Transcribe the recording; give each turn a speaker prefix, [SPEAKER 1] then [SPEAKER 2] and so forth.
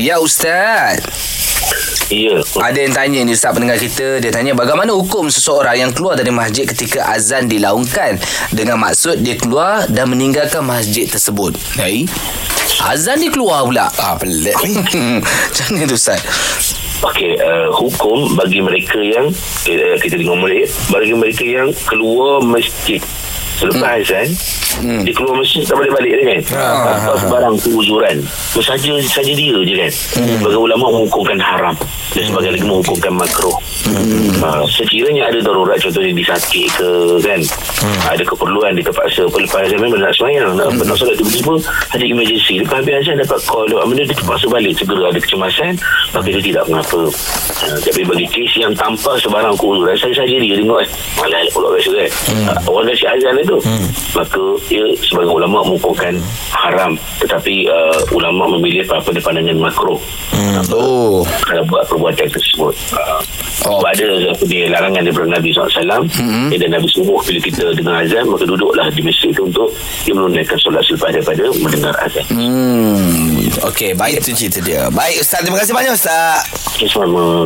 [SPEAKER 1] Ya Ustaz.
[SPEAKER 2] Ya.
[SPEAKER 1] Ada yang tanya ni Ustaz pendengar kita. Dia tanya bagaimana hukum seseorang yang keluar dari masjid Ketika azan dilaungkan? Dengan maksud dia keluar dan meninggalkan masjid tersebut. Hai. Azan dia keluar pula. Ah, Pelik ni. Macam mana tu Ustaz?
[SPEAKER 2] Okey, uh, hukum bagi mereka yang uh, kita tengok mereka bagi mereka yang keluar masjid selepas azan hmm. dia keluar masjid tak balik-balik dia kan?
[SPEAKER 1] Ha, ha,
[SPEAKER 2] tanpa sebarang keuzuran saja saja dia je kan? Hmm. bagi ulama menghukumkan haram. Dan sebagai lagi menghukumkan makruh. Hmm. uh, sekiranya ada darurat contohnya disakit ke kan? Hmm. ada keperluan dia terpaksa lepas azan memang nak semayang nak, nak solat tiba-tiba ada emergency. Lepas habis azan dapat call dapat benda dia terpaksa balik segera. Ada kecemasan maka dia tidak mengapa. Uh, tapi bagi kes yang tanpa sebarang keuzuran saja-saja dia tengok eh malah pula rasa kan? Uh, orang kasi azan itu hmm. maka ia sebagai ulama mengukuhkan haram. Tetapi uh, ulama memilih apa pandangan makruh hmm.
[SPEAKER 1] Oh.
[SPEAKER 2] kalau buat perbuatan tersebut. Uh, Oh. ada apa dia larangan daripada Nabi SAW hmm. dan Nabi suruh bila kita dengar azan maka duduklah di masjid itu untuk dia menunaikan solat selepas daripada mendengar azan.
[SPEAKER 1] Hmm. Okey baik tu cerita dia. Baik Ustaz terima kasih banyak Ustaz.
[SPEAKER 2] Okay, sama